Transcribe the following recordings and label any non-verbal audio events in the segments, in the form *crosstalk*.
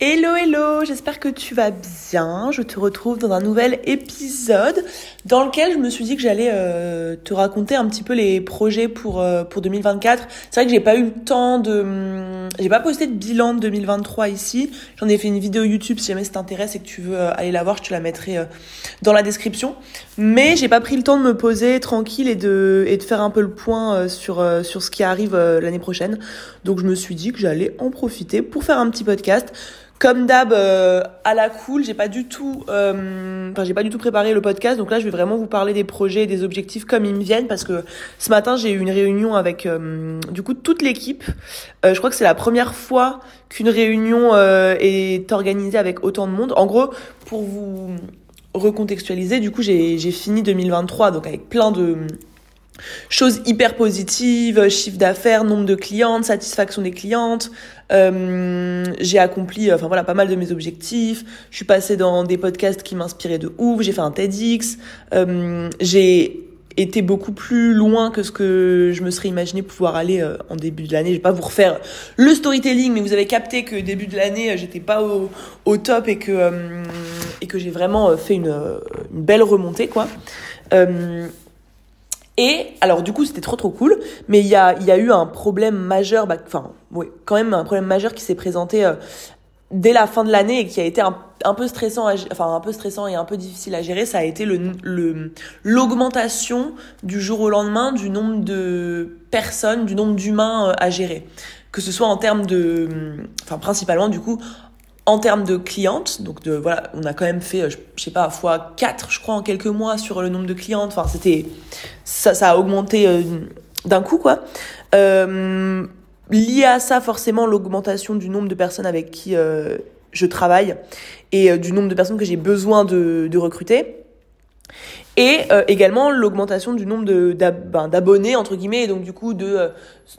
Hello hello, j'espère que tu vas bien. Je te retrouve dans un nouvel épisode dans lequel je me suis dit que j'allais euh, te raconter un petit peu les projets pour euh, pour 2024. C'est vrai que j'ai pas eu le temps de hum, j'ai pas posté de bilan de 2023 ici. J'en ai fait une vidéo YouTube si jamais ça t'intéresse et que tu veux euh, aller la voir, je te la mettrai dans la description. Mais j'ai pas pris le temps de me poser tranquille et de et de faire un peu le point sur sur ce qui arrive l'année prochaine. Donc je me suis dit que j'allais en profiter pour faire un petit podcast comme d'hab, euh, à la cool, j'ai pas du tout, euh, j'ai pas du tout préparé le podcast, donc là je vais vraiment vous parler des projets, des objectifs comme ils me viennent, parce que ce matin j'ai eu une réunion avec euh, du coup toute l'équipe. je crois que c'est la première fois qu'une réunion est organisée avec autant de monde. En gros, pour vous recontextualiser, du coup j'ai fini 2023 donc avec plein de Choses hyper positives, chiffre d'affaires, nombre de clientes, satisfaction des clientes. Euh, j'ai accompli, enfin voilà, pas mal de mes objectifs. Je suis passée dans des podcasts qui m'inspiraient de ouf. J'ai fait un TEDx. Euh, j'ai été beaucoup plus loin que ce que je me serais imaginé pouvoir aller euh, en début de l'année. Je vais pas vous refaire le storytelling, mais vous avez capté que début de l'année, j'étais pas au, top et que j'ai vraiment fait une belle remontée quoi. Et alors du coup c'était trop trop cool, mais il y a, y a eu un problème majeur, bah, enfin oui quand même un problème majeur qui s'est présenté euh, dès la fin de l'année et qui a été un, un, peu stressant, enfin un peu stressant et un peu difficile à gérer, ça a été le l'augmentation du jour au lendemain du nombre de personnes, du nombre d'humains euh, à gérer, que ce soit en termes de, enfin principalement du coup en termes de clientes, donc de, voilà, on a quand même fait, je, sais pas, fois 4, je crois, en quelques mois sur le nombre de clientes. Enfin, c'était, ça, ça a augmenté euh, d'un coup, quoi. Euh, lié à ça, forcément, l'augmentation du nombre de personnes avec qui euh, je travaille et euh, du nombre de personnes que j'ai besoin de, de recruter et euh, également l'augmentation du nombre ben, d'abonnés entre guillemets et donc du coup de euh,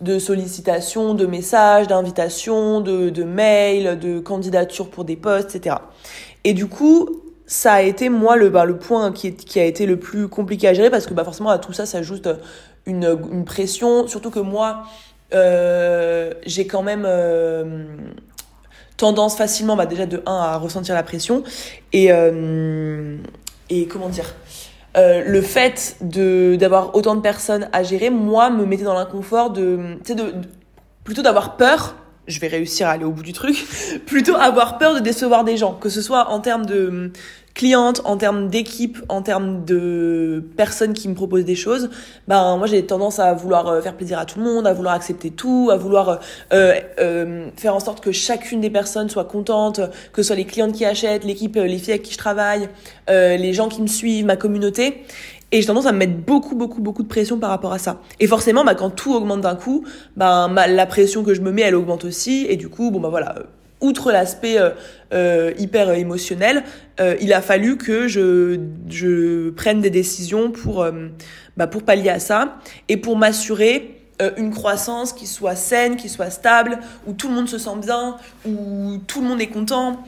de sollicitations de messages d'invitations de, de mails de candidatures pour des postes etc et du coup ça a été moi le bah, le point qui qui a été le plus compliqué à gérer parce que bah forcément à tout ça s'ajoute une une pression. Surtout que moi euh, j'ai quand même euh, tendance facilement bah déjà de 1 à ressentir la pression. Et et comment dire euh, le fait de d'avoir autant de personnes à gérer, moi, me mettait dans l'inconfort de, tu sais, de, plutôt d'avoir peur. Je vais réussir à aller au bout du truc. *laughs* plutôt avoir peur de décevoir des gens, que ce soit en termes de cliente, en termes d'équipe, en termes de personnes qui me proposent des choses, ben moi j'ai tendance à vouloir euh, faire plaisir à tout le monde, à vouloir accepter tout, à vouloir euh, euh, faire en sorte que chacune des personnes soit contente, que ce soit les clientes qui achètent, l'équipe, les filles avec qui je travaille, euh, les gens qui me suivent, ma communauté. Et j'ai tendance à me mettre beaucoup, beaucoup, beaucoup de pression par rapport à ça. Et forcément, bah, quand tout augmente d'un coup, ben, la pression que je me mets, elle augmente aussi. Et du coup, bon, bah voilà, outre l'aspect euh, euh, hyper émotionnel, euh, il a fallu que je, je prenne des décisions pour, bah, pour pallier à ça et pour m'assurer une croissance qui soit saine, qui soit stable, où tout le monde se sent bien, où tout le monde est content.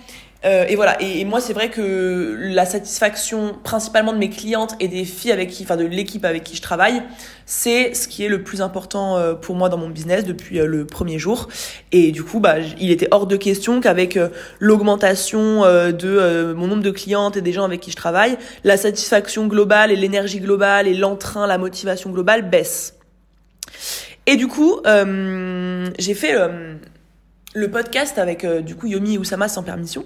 Euh, et voilà. Et, moi, c'est vrai que la satisfaction, principalement de mes clientes et des filles avec qui, enfin de l'équipe avec qui je travaille, c'est ce qui est le plus important euh, pour moi dans mon business depuis euh, le premier jour. Et du coup, bah, il était hors de question qu'avec l'augmentation de mon nombre de clientes et des gens avec qui je travaille, la satisfaction globale et l'énergie globale et l'entrain, la motivation globale baisse. Et du coup, j'ai fait le podcast avec euh, du coup Yomi et Oussama sans permission.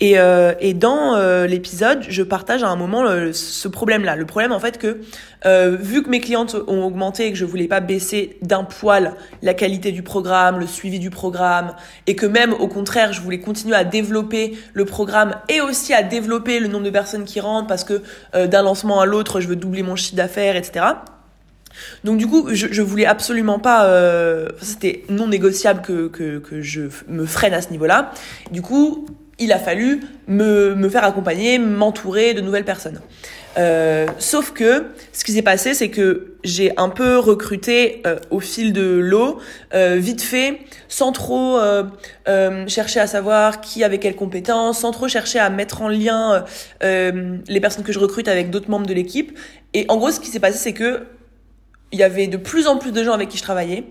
Et, euh, et dans euh, l'épisode, je partage à un moment ce problème-là. Le problème en fait que vu que mes clientes ont augmenté et que je voulais pas baisser d'un poil la qualité du programme, le suivi du programme, et que même au contraire, je voulais continuer à développer le programme et aussi à développer le nombre de personnes qui rentrent parce que d'un lancement à l'autre, je veux doubler mon chiffre d'affaires, etc. Donc du coup, je, voulais absolument pas. Euh, C'était non négociable que, que, que je me freine à ce niveau-là. Du coup, il a fallu me, me faire accompagner, m'entourer de nouvelles personnes. Euh, sauf que ce qui s'est passé, c'est que j'ai un peu recruté euh, au fil de l'eau, euh, vite fait, sans trop chercher à savoir qui avait quelles compétences, sans trop chercher à mettre en lien les personnes que je recrute avec d'autres membres de l'équipe. Et en gros, ce qui s'est passé, c'est que il y avait de plus en plus de gens avec qui je travaillais.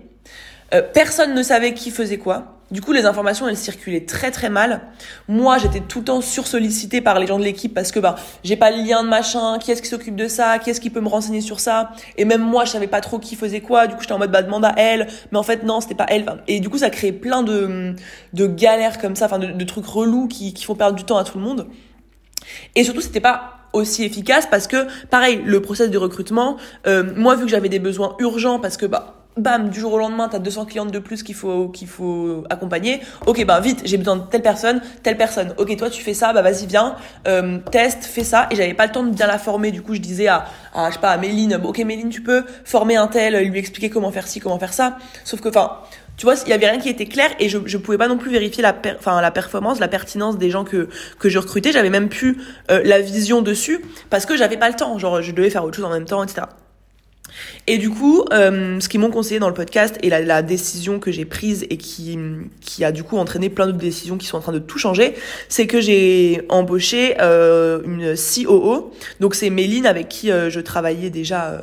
Euh, personne ne savait qui faisait quoi. du coup, les informations, elles circulaient très très mal. Moi, j'étais tout le temps sursollicitée par les gens de l'équipe parce que bah, j'ai pas le lien de machin, qui est-ce qui s'occupe de ça, qui est-ce qui peut me renseigner sur ça. Et même moi, je savais pas trop qui faisait quoi. Du coup, j'étais en mode bah demande à elle, mais en fait non, c'était pas elle. et du coup, ça créait plein de de galères comme ça, enfin de, de, trucs relous qui qui font perdre du temps à tout le monde. Et surtout, c'était pas aussi efficace parce que pareil, le process de recrutement, euh, moi vu que j'avais des besoins urgents parce que bah bam, du jour au lendemain, t'as 200 clientes de plus qu'il faut, qu'il faut accompagner. Ok, bah vite, j'ai besoin de telle personne, telle personne. Ok, toi tu fais ça, bah vas-y viens, euh, teste, fais ça. Et j'avais pas le temps de bien la former. Du coup, je disais à, à je sais pas, à Méline, ok Méline, tu peux former un tel, lui expliquer comment faire ci, comment faire ça. Sauf que, enfin, tu vois, il y avait rien qui était clair et je, je pouvais pas non plus vérifier la, enfin la performance, la pertinence des gens que que je recrutais. J'avais même plus euh, la vision dessus parce que j'avais pas le temps. Genre, je devais faire autre chose en même temps, etc. Et du coup, euh, ce qu'ils m'ont conseillé dans le podcast et la, la décision que j'ai prise et qui, qui a du coup entraîné plein d'autres décisions qui sont en train de tout changer, c'est que j'ai embauché euh, une COO. Donc c'est Méline avec qui euh, je travaillais déjà euh,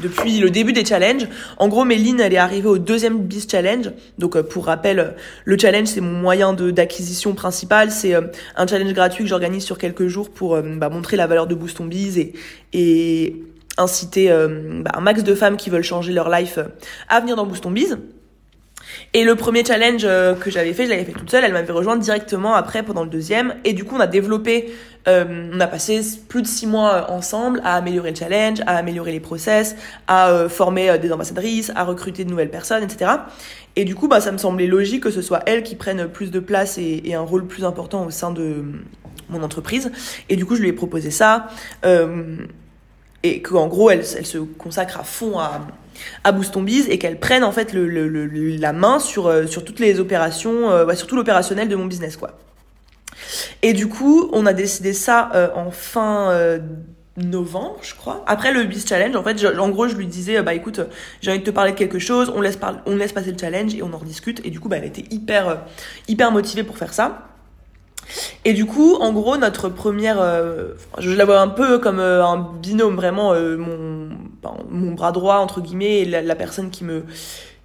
depuis le début des challenges. En gros, Méline, elle est arrivée au deuxième Biz Challenge. Donc, euh, pour rappel, le challenge, c'est mon moyen d'acquisition principal. C'est un challenge gratuit que j'organise sur quelques jours pour bah, montrer la valeur de Boost on Biz et, inciter euh, bah, un max de femmes qui veulent changer leur life euh, à venir dans Boost on Biz. Et le premier challenge euh, que j'avais fait, je l'avais fait toute seule. Elle m'avait rejoint directement après pendant le deuxième. Et du coup, on a développé, on a passé plus de six mois ensemble à améliorer le challenge, à améliorer les process, à former des ambassadrices, à recruter de nouvelles personnes, etc. Et du coup, bah, ça me semblait logique que ce soit elle qui prenne plus de place et, un rôle plus important au sein de mon entreprise. Et du coup, je lui ai proposé ça. Euh, et qu'en gros elle se consacre à fond à, à Boost Biz et qu'elle prenne en fait le, le, la main sur, euh, sur toutes les opérations, euh, sur tout l'opérationnel de mon business quoi. Et du coup, on a décidé ça euh, en fin euh, novembre, je crois. Après le Biz Challenge, en fait, en gros, je lui disais, bah écoute, j'ai envie de te parler de quelque chose, on laisse, on laisse passer le challenge et on en rediscute. Et du coup, bah, elle était hyper, hyper motivée pour faire ça. Et du coup, en gros, notre première, je la vois un peu comme un binôme, vraiment mon, mon bras droit entre guillemets, et la, personne qui me,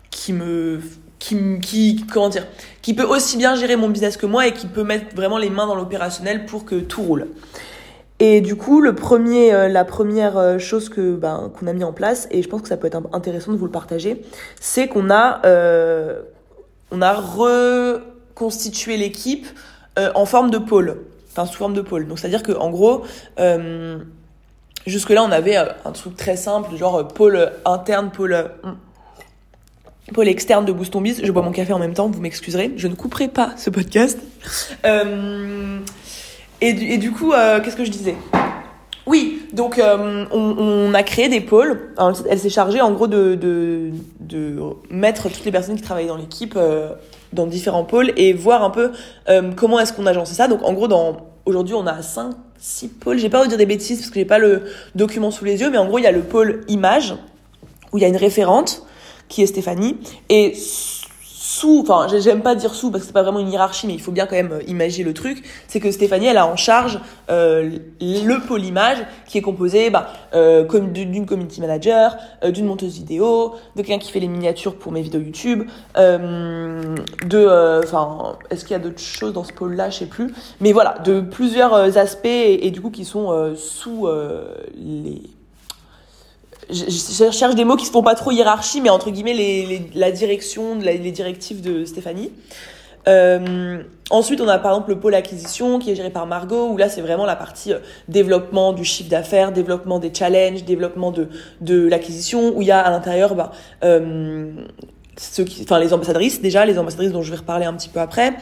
qui me, qui, qui, comment dire, qui peut aussi bien gérer mon business que moi et qui peut mettre vraiment les mains dans l'opérationnel pour que tout roule. Et du coup, le premier, la première chose que ben, qu'on a mis en place, et je pense que ça peut être intéressant de vous le partager, c'est qu'on a, on a reconstitué l'équipe euh, en forme de pôle, enfin sous forme de pôle. Donc c'est-à-dire que en gros, euh, jusque là on avait euh, un truc très simple, genre pôle interne, pôle pôle externe de Boost Biz. Je bois mon café en même temps, vous m'excuserez, je ne couperai pas ce podcast. Euh, et, du, et, du, coup, euh, qu'est-ce que je disais? Oui, donc euh, on, on, a créé des pôles. elle s'est chargée en gros de, de, de, mettre toutes les personnes qui travaillaient dans l'équipe dans différents pôles et voir un peu euh, comment est-ce qu'on agence ça. Donc en gros, aujourd'hui, on a 5 6 pôles. J'ai pas de dire des bêtises parce que j'ai pas le document sous les yeux, mais en gros, il y a le pôle image où il y a une référente qui est Stéphanie et sous, enfin j'aime pas dire sous parce que c'est pas vraiment une hiérarchie, mais il faut bien quand même euh, imaginer le truc, c'est que Stéphanie elle a en charge euh, le pôle image qui est composé bah, euh, d'une community manager, euh, d'une monteuse vidéo, de quelqu'un qui fait les miniatures pour mes vidéos YouTube, de, enfin est-ce qu'il y a d'autres choses dans ce pôle-là, je sais plus, mais voilà, de plusieurs aspects et, et du coup qui sont sous les je, cherche des mots qui se font pas trop hiérarchie, mais entre guillemets les, la direction, les directives de Stéphanie. Euh, ensuite, on a par exemple le pôle acquisition qui est géré par Margot, où là c'est vraiment la partie euh, développement du chiffre d'affaires, développement des challenges, développement de, de l'acquisition, où il y a à l'intérieur bah, euh, ceux qui, les ambassadrices déjà, les ambassadrices dont je vais reparler un petit peu après.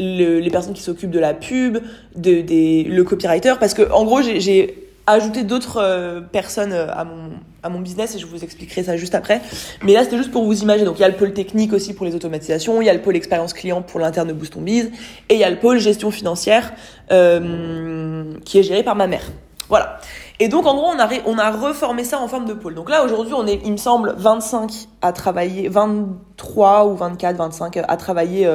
Le, les personnes qui s'occupent de la pub, de, des, le copywriter, parce que en gros j'ai ajouter d'autres euh, personnes euh, à mon à mon business et je vous expliquerai ça juste après. Mais là, c'était juste pour vous imaginer. Donc, il y a le pôle technique aussi pour les automatisations, il y a le pôle expérience client pour l'interne de Boost on Biz, et il y a le pôle gestion financière euh, qui est géré par ma mère. Voilà. Et donc, en gros, on a, on a reformé ça en forme de pôle. Donc là, aujourd'hui, on est, il me semble, 25 à travailler, 23 ou 24, 25 à travailler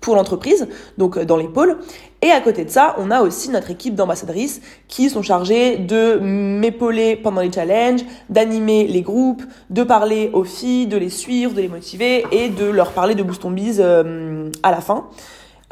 pour l'entreprise, donc dans les pôles. Et à côté de ça, on a aussi notre équipe d'ambassadrices qui sont chargées de m'épauler pendant les challenges, d'animer les groupes, de parler aux filles, de les suivre, de les motiver et de leur parler de Boost on Biz à la fin.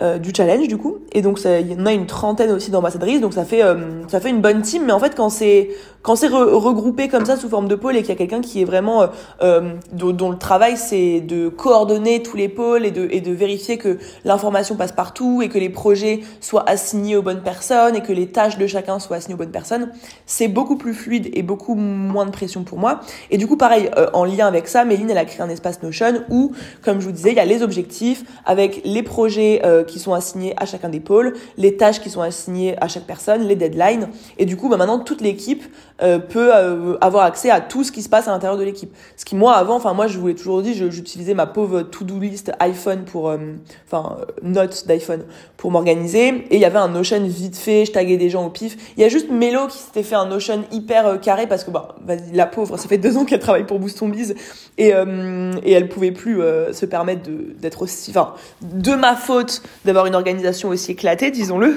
Euh, du challenge du coup et donc il y en a une trentaine aussi d'ambassadrices donc ça fait euh, ça fait une bonne team mais en fait quand c'est quand c'est regroupé comme ça sous forme de pôle et qu'il y a quelqu'un qui est vraiment euh, euh dont, le travail c'est de coordonner tous les pôles et de et de vérifier que l'information passe partout et que les projets soient assignés aux bonnes personnes et que les tâches de chacun soient assignées aux bonnes personnes c'est beaucoup plus fluide et beaucoup moins de pression pour moi et du coup pareil en lien avec ça Méline elle a créé un espace Notion où comme je vous disais il y a les objectifs avec les projets qui sont assignés à chacun des pôles, les tâches qui sont assignées à chaque personne, les deadlines. Et du coup, bah, maintenant, toute l'équipe euh, peut euh, avoir accès à tout ce qui se passe à l'intérieur de l'équipe. Ce qui, moi, avant, enfin, moi, je vous l'ai toujours dit, j'utilisais ma pauvre to-do list iPhone pour, euh, enfin, notes d'iPhone pour m'organiser. Et il y avait un Notion vite fait, je taguais des gens au pif. Il y a juste Mélo qui s'était fait un Notion hyper carré parce que, bah, la pauvre, ça fait deux ans qu'elle travaille pour Boost Biz et, et elle pouvait plus se permettre d'être aussi, enfin, de ma faute d'avoir une organisation aussi éclatée, disons-le.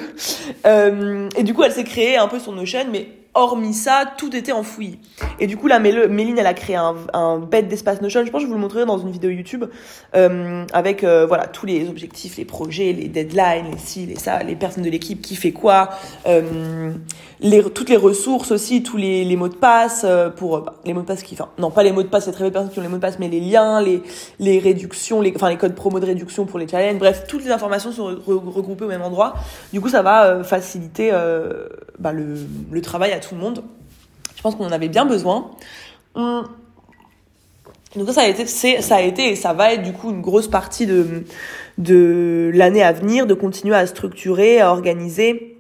Euh, et du coup, elle s'est créée un peu son Notion, mais hormis ça, tout était enfoui. Et du coup, là, Méline, elle a créé un, un bête d'espace Notion. Je pense que je vous le montrerai dans une vidéo YouTube euh, avec euh, voilà tous les objectifs, les projets, les deadlines, les ci, les ça, les personnes de l'équipe qui fait quoi, euh, les, toutes les ressources aussi, tous les, les mots de passe euh, pour bah, les mots de passe qui, enfin non pas les mots de passe, c'est très peu de personnes qui ont les mots de passe, mais les liens, les les réductions, les enfin les codes promo de réduction pour les challenges. Bref, toutes les informations sont regroupées au même endroit. Du coup, ça va faciliter bah, le, le travail à tout le monde. Je pense qu'on en avait bien besoin. Donc ça, a été, ça a été et ça va être du coup une grosse partie de, de l'année à venir, de continuer à structurer, à organiser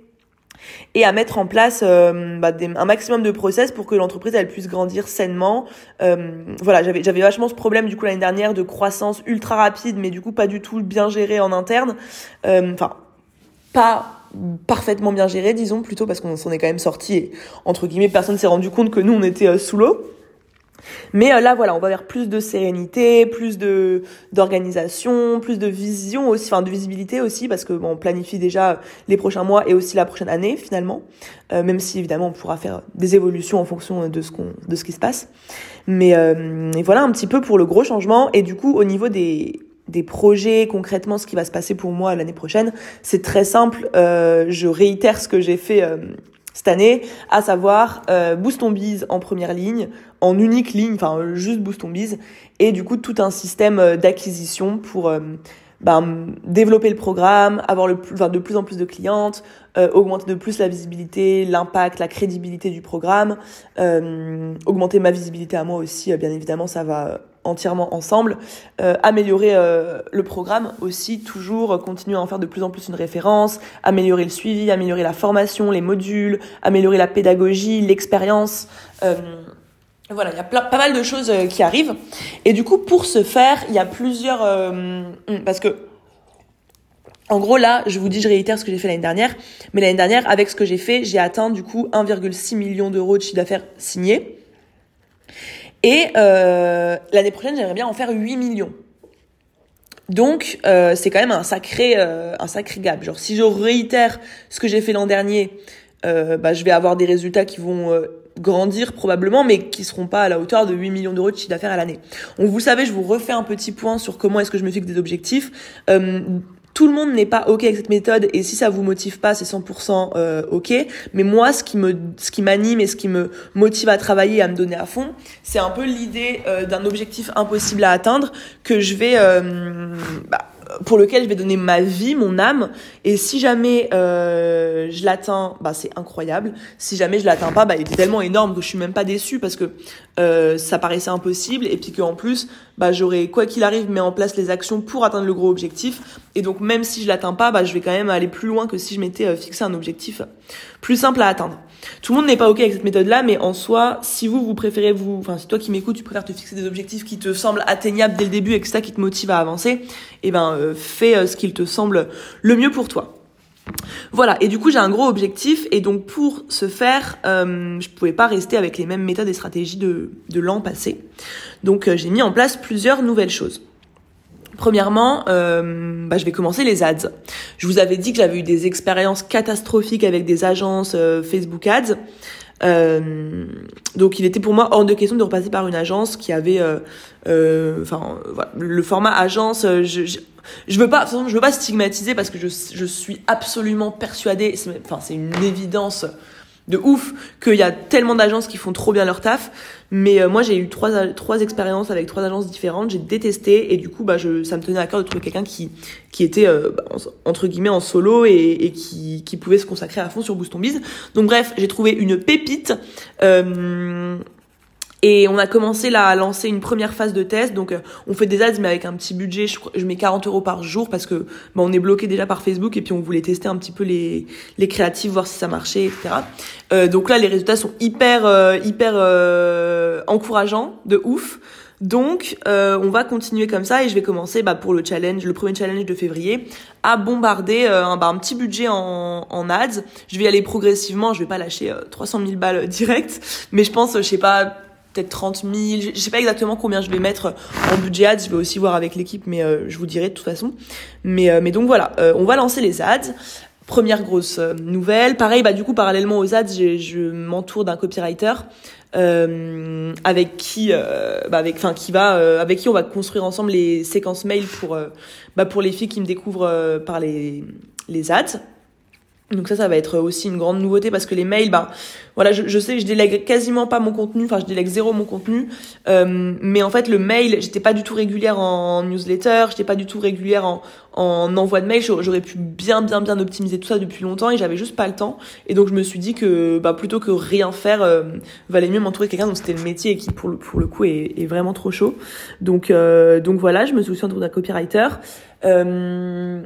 et à mettre en place euh, bah, un maximum de process pour que l'entreprise elle puisse grandir sainement. Euh, voilà, j'avais j'avais vachement ce problème du coup l'année dernière de croissance ultra rapide, mais du coup pas du tout bien géré en interne. Euh, enfin, pas parfaitement bien géré, disons, plutôt parce qu'on s'en est quand même sorti et, entre guillemets, personne s'est rendu compte que nous, on était euh, sous l'eau. Mais euh, là, voilà, on va vers plus de sérénité, plus de d'organisation, plus de vision aussi, enfin de visibilité aussi, parce que bon, on planifie déjà les prochains mois et aussi la prochaine année finalement, euh, même si évidemment on pourra faire des évolutions en fonction de ce qu'on, de ce qui se passe. Mais et voilà un petit peu pour le gros changement. Et du coup, au niveau des des projets, concrètement ce qui va se passer pour moi l'année prochaine, c'est très simple. Euh, je réitère ce que j'ai fait euh, cette année, à savoir euh, Boost on Biz en première ligne, en unique ligne, enfin juste Boost on Biz, et du coup tout un système euh, d'acquisition pour ben, développer le programme, avoir le plus, enfin, de plus en plus de clientes, augmenter de plus la visibilité, l'impact, la crédibilité du programme, augmenter ma visibilité à moi aussi, bien évidemment ça va entièrement ensemble, euh, améliorer euh, le programme aussi, toujours continuer à en faire de plus en plus une référence, améliorer le suivi, améliorer la formation, les modules, améliorer la pédagogie, l'expérience. Euh, voilà, il y a pas mal de choses qui arrivent. Et du coup, pour ce faire, il y a plusieurs... Hmm, parce que en gros, là, je vous dis, je réitère ce que j'ai fait l'année dernière. Mais l'année dernière, avec ce que j'ai fait, j'ai atteint du coup 1,6 million d'euros de chiffre d'affaires signé. Et euh, l'année prochaine, j'aimerais bien en faire 8 millions. Donc euh, c'est quand même un sacré euh, un sacré gap. Genre si je réitère ce que j'ai fait l'an dernier, bah, je vais avoir des résultats qui vont grandir probablement, mais qui seront pas à la hauteur de 8 millions d'euros de chiffre d'affaires à l'année. Donc vous savez, je vous refais un petit point sur comment est-ce que je me fixe des objectifs. Tout le monde n'est pas ok avec cette méthode et si ça vous motive pas, c'est 100% euh, ok. Mais moi, ce qui me, ce qui m'anime et ce qui me motive à travailler et à me donner à fond, c'est un peu l'idée euh, d'un objectif impossible à atteindre que je vais euh, bah, pour lequel je vais donner ma vie, mon âme. Et si jamais euh, je l'atteins, bah c'est incroyable. Si jamais je l'atteins pas, bah il est tellement énorme que je suis même pas déçue parce que euh, ça paraissait impossible et puis qu'en plus, bah j'aurais quoi qu'il arrive mis en place les actions pour atteindre le gros objectif. Et donc même si je l'atteins pas, bah je vais quand même aller plus loin que si je m'étais euh, fixé un objectif plus simple à atteindre. Tout le monde n'est pas ok avec cette méthode-là, mais en soi, si vous, vous préférez vous, enfin, si toi qui m'écoutes, tu préfères te fixer des objectifs qui te semblent atteignables dès le début et que ça qui te motive à avancer, eh ben, euh, fais euh, ce qu'il te semble le mieux pour toi. Voilà, et du coup j'ai un gros objectif, et donc pour ce faire, euh, je pouvais pas rester avec les mêmes méthodes et stratégies de, l'an passé. Donc euh, j'ai mis en place plusieurs nouvelles choses. Premièrement, euh, bah, je vais commencer les ads. Je vous avais dit que j'avais eu des expériences catastrophiques avec des agences euh, Facebook Ads. Euh, donc il était pour moi hors de question de repasser par une agence qui avait, euh, enfin voilà, le format agence. Je, je, je, veux pas, je veux pas stigmatiser parce que je, je suis absolument persuadée, enfin c'est une évidence de ouf qu'il y a tellement d'agences qui font trop bien leur taf. Mais euh, moi, j'ai eu trois, trois expériences avec trois agences différentes. J'ai détesté et du coup, bah, je, ça me tenait à cœur de trouver quelqu'un qui, qui était euh, bah, entre guillemets en solo et, et qui, qui pouvait se consacrer à fond sur Boost Biz. Donc bref, j'ai trouvé une pépite. Euh, et on a commencé là à lancer une première phase de test. Donc euh, on fait des ads mais avec un petit budget. Je, je mets 40 euros par jour parce que bah, on est bloqué déjà par Facebook et puis on voulait tester un petit peu les, les créatifs, voir si ça marchait, etc. Euh, donc là les résultats sont hyper euh, hyper euh, encourageants, de ouf. Donc, euh, on va continuer comme ça et je vais commencer bah, pour le challenge, le premier challenge de février, à bombarder un, bah, un, petit budget en, en, ads. Je vais y aller progressivement, je vais pas lâcher 300 000 balles direct, mais je pense, je sais pas, peut-être 30 000. Je sais pas exactement combien je vais mettre en budget ads. Je vais aussi voir avec l'équipe, mais euh, je vous dirai de toute façon. Mais, euh, mais donc voilà, euh, on va lancer les ads. Première grosse nouvelle. Pareil, bah du coup, parallèlement aux ads, je m'entoure d'un copywriter avec qui, bah avec, enfin qui va, avec qui on va construire ensemble les séquences mail pour, bah pour les filles qui me découvrent par les les ads. Donc ça, ça va être aussi une grande nouveauté parce que les mails, bah voilà, je, je sais, je délègue quasiment pas mon contenu, enfin je délègue zéro mon contenu, euh, mais en fait le mail, j'étais pas du tout régulière en newsletter, j'étais pas du tout régulière en, en envoi de mail, j'aurais pu bien bien bien optimiser tout ça depuis longtemps et j'avais juste pas le temps, et donc je me suis dit que bah plutôt que rien faire, euh, valait mieux m'entourer quelqu'un dont c'était le métier qui pour le pour le coup est, est vraiment trop chaud. Donc euh, donc voilà, je me suis aussi entourée d'un copywriter. Euh,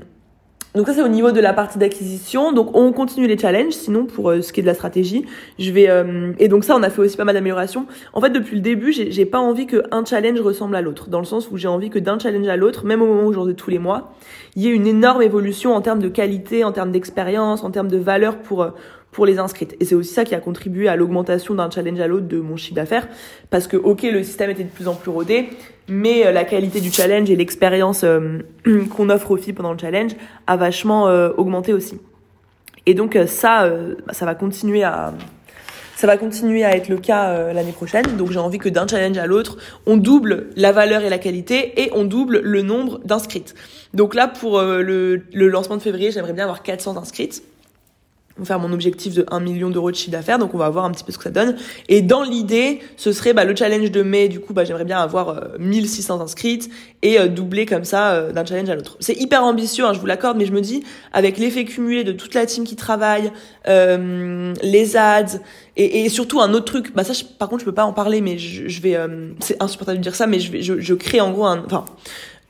donc ça c'est au niveau de la partie d'acquisition. Donc on continue les challenges. Sinon pour euh, ce qui est de la stratégie, je vais euh, et donc ça on a fait aussi pas mal d'améliorations. En fait depuis le début j'ai pas envie qu'un challenge ressemble à l'autre, dans le sens où j'ai envie que d'un challenge à l'autre, même au moment où j'en ai tous les mois, il y ait une énorme évolution en termes de qualité, en termes d'expérience, en termes de valeur pour euh, pour les inscrites. Et c'est aussi ça qui a contribué à l'augmentation d'un challenge à l'autre de mon chiffre d'affaires. Parce que, ok, le système était de plus en plus rodé, mais euh, la qualité du challenge et l'expérience euh, *clears throat* qu'on offre aux filles pendant le challenge a vachement euh, augmenté aussi. Et donc ça, bah, ça va continuer à... Ça va continuer à être le cas l'année prochaine. Donc j'ai envie que d'un challenge à l'autre, on double la valeur et la qualité et on double le nombre d'inscrites. Donc là, pour le, le lancement de février, j'aimerais bien avoir 400 inscrites faire mon objectif de 1 million d'euros de chiffre d'affaires, donc on va voir un petit peu ce que ça donne. Et dans l'idée, ce serait bah, le challenge de mai, du coup, bah, j'aimerais bien avoir 1600 euh, inscrites et euh, doubler comme ça euh, d'un challenge à l'autre. C'est hyper ambitieux, hein, je vous l'accorde, mais je me dis, avec l'effet cumulé de toute la team qui travaille, les ads, et, et, surtout un autre truc, bah ça, par contre, je peux pas en parler, mais je, je vais, c'est insupportable de dire ça, mais je, vais, je, je crée en gros un, enfin,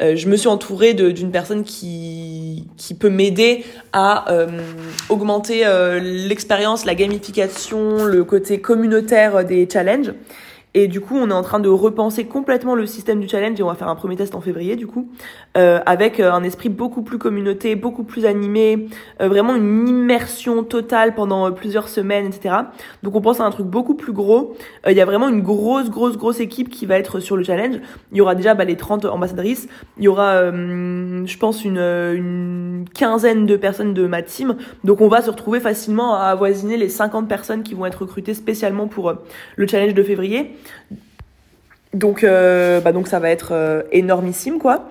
euh, je me suis entourée d'une personne qui, qui peut m'aider à euh, augmenter euh, l'expérience, la gamification, le côté communautaire des challenges. Et du coup, on est en train de repenser complètement le système du challenge et on va faire un premier test en février du coup, euh, avec euh, un esprit beaucoup plus communauté, beaucoup plus animé, euh, vraiment une immersion totale pendant plusieurs semaines, etc. Donc on pense à un truc beaucoup plus gros. Il y a vraiment une grosse, grosse, grosse équipe qui va être sur le challenge. Il y aura déjà bah, les 30 ambassadrices, il y aura, je pense, une, une quinzaine de personnes de ma team. Donc on va se retrouver facilement à avoisiner les 50 personnes qui vont être recrutées spécialement pour le challenge de février. Donc, euh, bah donc ça va être euh, énormissime, quoi.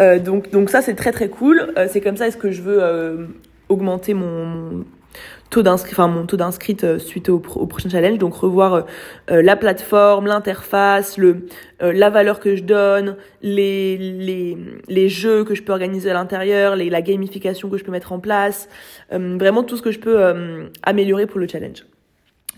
Euh, donc, donc ça, c'est très très cool. c'est comme ça, est-ce que je veux augmenter mon, taux d'inscrit, enfin mon taux d'inscrite suite au, prochain challenge. Donc revoir la plateforme, l'interface, la valeur que je donne, les, les les jeux que je peux organiser à l'intérieur, la gamification que je peux mettre en place, vraiment tout ce que je peux améliorer pour le challenge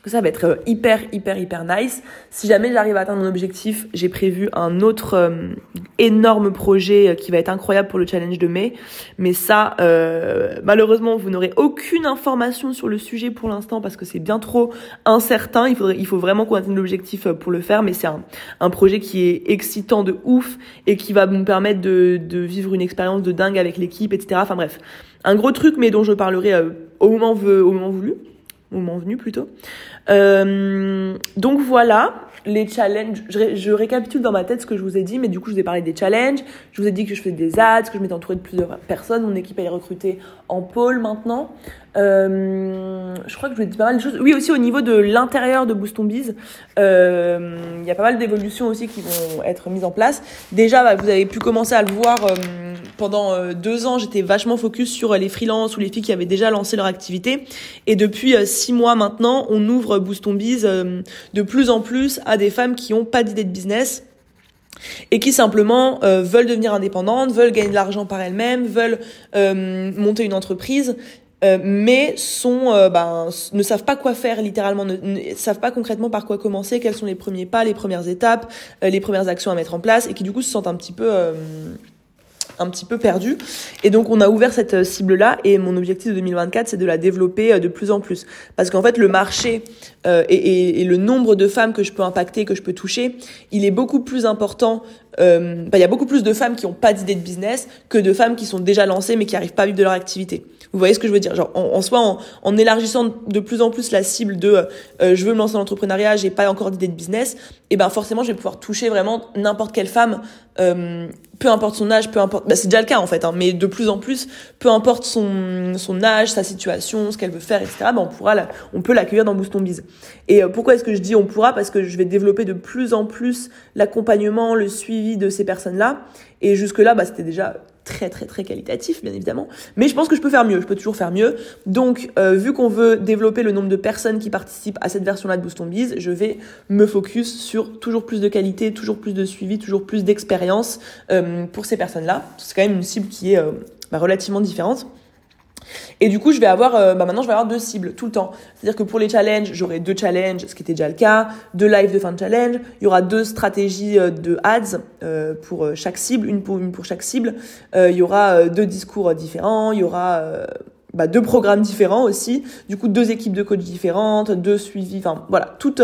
que ça va être euh, hyper hyper hyper nice. Si jamais j'arrive à atteindre mon objectif, j'ai prévu un autre euh, énorme projet euh, qui va être incroyable pour le challenge de mai. Mais ça, euh, malheureusement, vous n'aurez aucune information sur le sujet pour l'instant parce que c'est bien trop incertain. Il faudrait, il faut vraiment qu'on atteigne l'objectif pour le faire. Mais c'est un, un projet qui est excitant de ouf et qui va nous permettre de, de vivre une expérience de dingue avec l'équipe, etc. Enfin bref, un gros truc, mais dont je parlerai au moment, au moment voulu, moment venu plutôt. Euh, donc voilà. les challenges, je, récapitule dans ma tête ce que je vous ai dit, mais du coup, je vous ai parlé des challenges. Je vous ai dit que je faisais des ads, que je m'étais entourée de plusieurs personnes. Mon équipe, elle est recrutée en pôle maintenant. Euh, je crois que je vous ai dit pas mal de choses. Oui, aussi au niveau de l'intérieur de Boost Biz, euh, il y a pas mal d'évolutions aussi qui vont être mises en place. Déjà, bah, vous avez pu commencer à le voir pendant euh, deux ans. J'étais vachement focus sur les freelances ou les filles qui avaient déjà lancé leur activité. Et depuis six mois maintenant, on ouvre Boost Biz de plus en plus à des femmes qui ont pas d'idée de business et qui simplement veulent devenir indépendantes, veulent gagner de l'argent par elles-mêmes, veulent monter une entreprise euh, mais sont, euh, ben, ne savent pas quoi faire littéralement, ne, savent pas concrètement par quoi commencer, quels sont les premiers pas, les premières étapes, euh, les premières actions à mettre en place, et qui du coup se sentent un petit peu un petit peu perdus. Et donc on a ouvert cette cible là et mon objectif de 2024 c'est de la développer de plus en plus parce qu'en fait le marché et, et, et, le nombre de femmes que je peux impacter, que je peux toucher, il est beaucoup plus important. Euh, bah, il y a beaucoup plus de femmes qui n'ont pas d'idée de business que de femmes qui sont déjà lancées mais qui n'arrivent pas à vivre de leur activité. Vous voyez ce que je veux dire? Genre, en, en soi, en, en, élargissant de plus en plus la cible de euh, je veux me lancer dans l'entrepreneuriat, j'ai pas encore d'idée de business, et ben forcément, je vais pouvoir toucher vraiment n'importe quelle femme, euh, peu importe son âge, peu importe. Bah, c'est déjà le cas en fait, hein, mais de plus en plus, peu importe son son âge, sa situation, ce qu'elle veut faire, etc. Ben on pourra, la, on peut l'accueillir dans Boost Biz. Et euh, pourquoi est-ce que je dis on pourra? Parce que je vais développer de plus en plus l'accompagnement, le suivi de ces personnes-là. Et jusque là, bah, c'était déjà très très très qualitatif bien évidemment. Mais je pense que je peux faire mieux. Je peux toujours faire mieux. Donc euh, vu qu'on veut développer le nombre de personnes qui participent à cette version là de Boost on je vais me focus sur toujours plus de qualité toujours plus de suivi toujours plus d'expérience euh, pour ces personnes là c'est quand même une cible qui est euh, bah, relativement différente et du coup, je vais avoir, euh, bah maintenant, je vais avoir deux cibles tout le temps. C'est-à-dire que pour les challenges, j'aurai deux challenges, ce qui était déjà le cas, deux lives de fin de challenge. Il y aura deux stratégies euh, de ads euh, pour chaque cible, une pour une pour chaque cible. il y aura deux discours différents. Il y aura bah, deux programmes différents aussi. Du coup, deux équipes de coachs différentes, deux suivis. Enfin, voilà, tout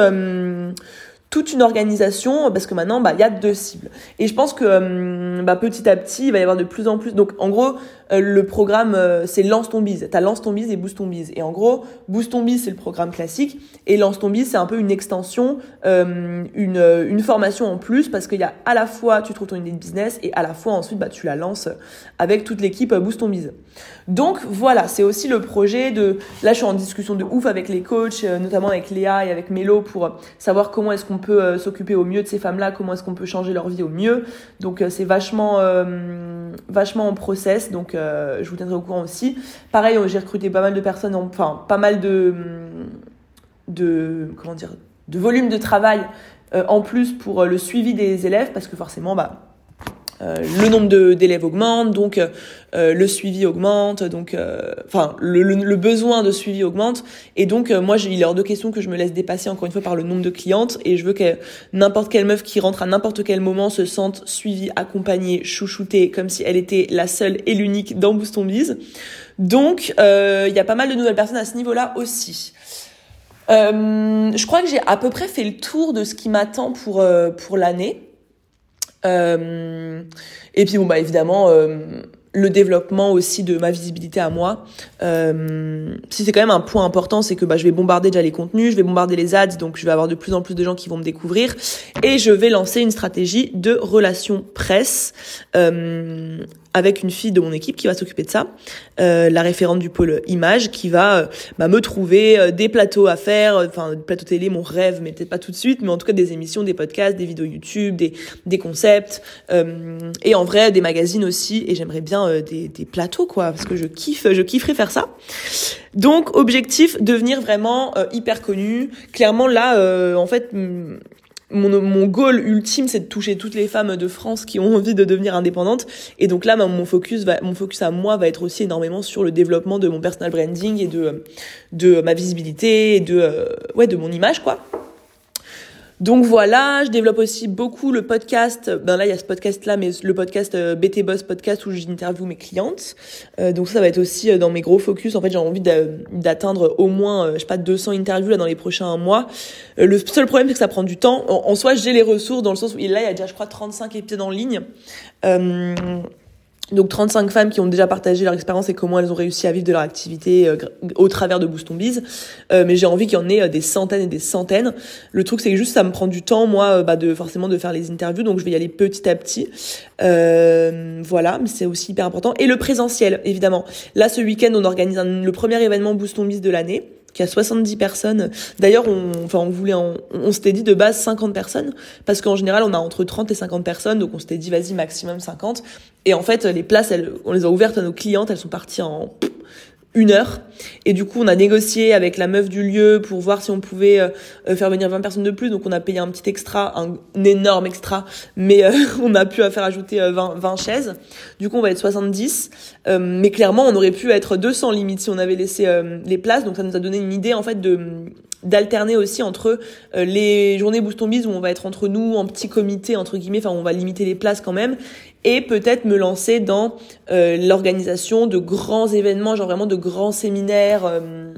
toute une organisation parce que maintenant bah il y a deux cibles et je pense que bah, petit à petit il va y avoir de plus en plus donc en gros le programme, euh, c'est Lance ton bise. T'as Lance ton bise et Boost ton bise. Et en gros, Boost ton bise, c'est le programme classique. Et Lance ton bise, c'est un peu une extension, euh, une, une formation en plus parce qu'il y a à la fois, tu trouves ton idée de business et à la fois ensuite, bah, tu la lances avec toute l'équipe Boost ton bise. Donc voilà, c'est aussi le projet de. Là, je suis en discussion de ouf avec les coachs, notamment avec Léa et avec Mélo pour savoir comment est-ce qu'on peut s'occuper au mieux de ces femmes-là, comment est-ce qu'on peut changer leur vie au mieux. Donc c'est vachement, vachement en process. Donc euh, je vous tiendrai au courant aussi. Pareil, j'ai recruté pas mal de personnes, enfin pas mal de, comment dire, de volume de travail euh, en plus pour euh, le suivi des élèves parce que forcément, bah euh, le nombre d'élèves augmente, donc euh, le suivi augmente, donc euh, enfin le, le, besoin de suivi augmente, et donc moi il est hors de question que je me laisse dépasser encore une fois par le nombre de clientes, et je veux que n'importe quelle meuf qui rentre à n'importe quel moment se sente suivie, accompagnée, chouchoutée, comme si elle était la seule et l'unique dans Booston Biz. Donc il y a pas mal de nouvelles personnes à ce niveau-là aussi. Euh, je crois que j'ai à peu près fait le tour de ce qui m'attend pour pour l'année. Euh, et puis bon bah évidemment euh, le développement aussi de ma visibilité à moi. Euh, si c'est quand même un point important, c'est que bah, je vais bombarder déjà les contenus, je vais bombarder les ads, donc je vais avoir de plus en plus de gens qui vont me découvrir, et je vais lancer une stratégie de relations presse avec une fille de mon équipe qui va s'occuper de ça, euh, la référente du pôle image, qui va euh, bah, me trouver euh, des plateaux à faire, enfin des plateaux télé, mon rêve, mais peut-être pas tout de suite, mais en tout cas des émissions, des podcasts, des vidéos YouTube, des, des concepts, et en vrai des magazines aussi, et j'aimerais bien des, des plateaux quoi, parce que je kiffe, je kifferais faire ça. Donc objectif devenir vraiment hyper connu. Clairement là, en fait mon, mon goal ultime, c'est de toucher toutes les femmes de France qui ont envie de devenir indépendantes. Et donc là, mon focus, va, mon focus à moi va être aussi énormément sur le développement de mon personal branding et de, de ma visibilité et de, euh, ouais, de mon image, quoi. Donc voilà, je développe aussi beaucoup le podcast. Ben là, il y a ce podcast-là, mais le podcast euh, BT Boss Podcast où j'interviewe mes clientes. Euh, donc ça va être aussi euh, dans mes gros focus. En fait, j'ai envie d'atteindre au moins, je sais pas, 200 interviews là dans les prochains mois. le seul problème, c'est que ça prend du temps. En, soi, j'ai les ressources dans le sens où là, il y a déjà, je crois, 35 épisodes en ligne. Donc 35 femmes qui ont déjà partagé leur expérience et comment elles ont réussi à vivre de leur activité euh, au travers de Boost on Biz. Euh, mais j'ai envie qu'il y en ait euh, des centaines et des centaines. Le truc c'est que juste ça me prend du temps moi bah, de forcément de faire les interviews donc je vais y aller petit à petit. voilà, mais c'est aussi hyper important. Et le présentiel évidemment. Là ce week-end on organise le premier événement Boost on Biz de l'année qui a 70 personnes. D'ailleurs, on, enfin, on voulait, on s'était dit de base 50 personnes, parce qu'en général, on a entre 30 et 50 personnes, donc on s'était dit, vas-y, maximum 50. Et en fait, les places, elles, on les a ouvertes à nos clientes, elles sont parties en une heure. Et du coup, on a négocié avec la meuf du lieu pour voir si on pouvait euh, euh, faire venir 20 personnes de plus. Donc, on a payé un petit extra, un, énorme extra, mais euh, *laughs* on a pu faire ajouter 20, 20 chaises. Du coup, on va être 70. mais clairement, on aurait pu être 200 limite si on avait laissé les places. Donc, ça nous a donné une idée en fait de d'alterner aussi entre les journées Boost où on va être entre nous en petit comité entre guillemets, enfin on va limiter les places quand même, et peut-être me lancer dans euh, l'organisation de grands événements, genre vraiment de grands séminaires, euh,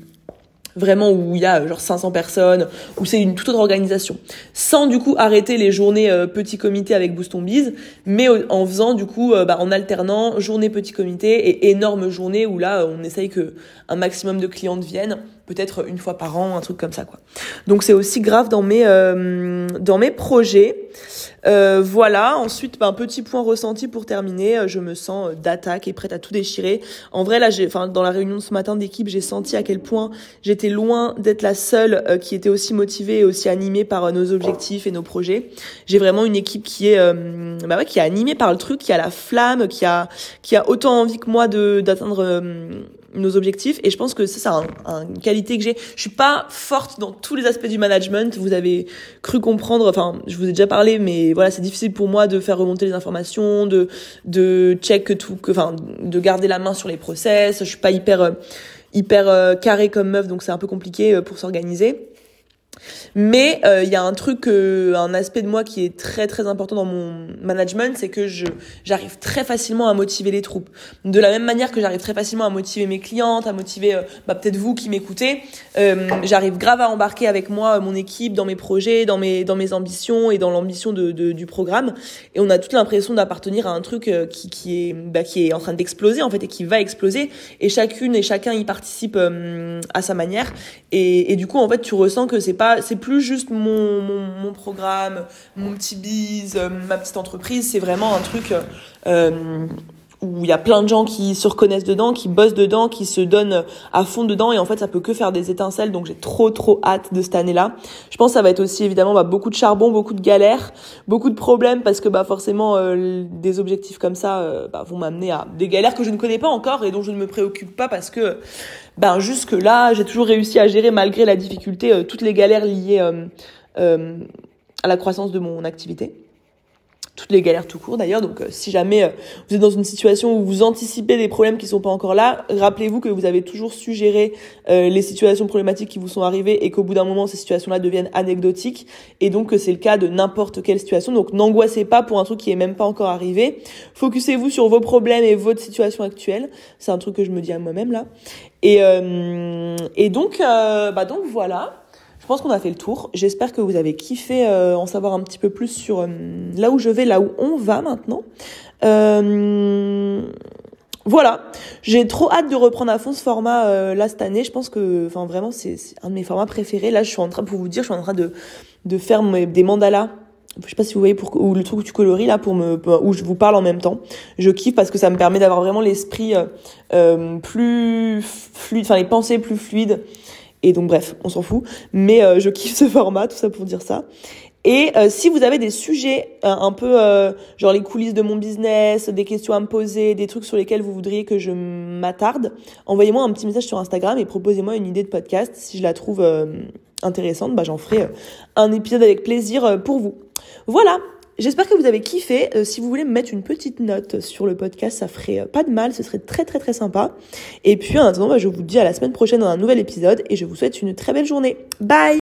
vraiment où il y a genre 500 personnes, où c'est une toute autre organisation, sans du coup arrêter les journées euh, petit comité avec Booston Biz, mais en faisant du coup, bah, en alternant journée petit comité et énorme journée où là on essaye que un maximum de clientes viennent, peut-être une fois par an, un truc comme ça quoi. Donc c'est aussi grave dans mes dans mes projets. Euh, voilà, ensuite, ben, un petit point ressenti pour terminer, euh, je me sens euh, d'attaque et prête à tout déchirer. En vrai, là, j'ai, enfin, dans la réunion de ce matin d'équipe, j'ai senti à quel point j'étais loin d'être la seule qui était aussi motivée et aussi animée par nos objectifs et nos projets. J'ai vraiment une équipe qui est, bah ouais, qui est animée par le truc, qui a la flamme, qui a, qui a autant envie que moi de d'atteindre nos objectifs et je pense que ça c'est un, une qualité que j'ai. Je suis pas forte dans tous les aspects du management. Vous avez cru comprendre enfin je vous ai déjà parlé mais voilà c'est difficile pour moi de faire remonter les informations de de check tout que enfin de garder la main sur les process. Je suis pas hyper euh, hyper euh, carré comme meuf donc c'est un peu compliqué euh, pour s'organiser mais euh, il y a un truc, euh, un aspect de moi qui est très très important dans mon management, c'est que je j'arrive très facilement à motiver les troupes. De la même manière que j'arrive très facilement à motiver mes clientes, à motiver euh, bah, peut-être vous qui m'écoutez, j'arrive grave à embarquer avec moi mon équipe dans mes projets, dans mes dans mes ambitions et dans l'ambition de, de, du programme. Et on a toute l'impression d'appartenir à un truc qui qui est bah, qui est en train d'exploser en fait et qui va exploser. Et chacune et chacun y participe à sa manière. Et, et du coup en fait tu ressens que c'est c'est plus juste mon, programme, mon petit bise, euh, ma petite entreprise. C'est vraiment un truc euh, où il y a plein de gens qui se reconnaissent dedans, qui bossent dedans, qui se donnent à fond dedans. Et en fait, ça peut que faire des étincelles. Donc, j'ai trop, trop hâte de cette année-là. Je pense que ça va être aussi évidemment bah, beaucoup de charbon, beaucoup de galères, beaucoup de problèmes parce que bah forcément euh, des objectifs comme ça bah, vont m'amener à des galères que je ne connais pas encore et dont je ne me préoccupe pas parce que ben jusque là j'ai toujours réussi à gérer malgré la difficulté euh, toutes les galères liées euh, euh, à la croissance de mon activité toutes les galères tout court d'ailleurs. Donc si jamais vous êtes dans une situation où vous anticipez des problèmes qui sont pas encore là rappelez-vous que vous avez toujours su gérer les situations problématiques qui vous sont arrivées et qu'au bout d'un moment ces situations là deviennent anecdotiques. Et donc que c'est le cas de n'importe quelle situation. Donc n'angoissez pas pour un truc qui est même pas encore arrivé. Focussez-vous sur vos problèmes et votre situation actuelle. C'est un truc que je me dis à moi-même là. Et, euh, et donc, euh, bah donc voilà. Je pense qu'on a fait le tour. J'espère que vous avez kiffé euh, en savoir un petit peu plus sur là où je vais, là où on va maintenant. voilà, j'ai trop hâte de reprendre à fond ce format là cette année. Je pense que, enfin vraiment, c'est un de mes formats préférés. Là, je suis en train, pour vous dire, je suis en train de faire des mandalas je sais pas si vous voyez ou le truc où tu coloris là pour me où je vous parle en même temps je kiffe parce que ça me permet d'avoir vraiment l'esprit euh, euh plus fluide enfin les pensées plus fluides et donc bref on s'en fout mais euh, je kiffe ce *laughs* format tout ça pour dire ça et euh, si vous avez des sujets un peu genre les coulisses de mon business, des questions à me poser, des trucs sur lesquels vous voudriez que je m'attarde, envoyez-moi un petit message sur Instagram et proposez-moi une idée de podcast. Si je la trouve intéressante, bah, j'en ferai un épisode avec plaisir pour vous. Voilà, J'espère que vous avez kiffé. Euh, si vous voulez me mettre une petite note sur le podcast, ça ferait euh, pas de mal, ce serait très très très sympa. Et puis en attendant, bah, je vous dis à la semaine prochaine dans un nouvel épisode et je vous souhaite une très belle journée. Bye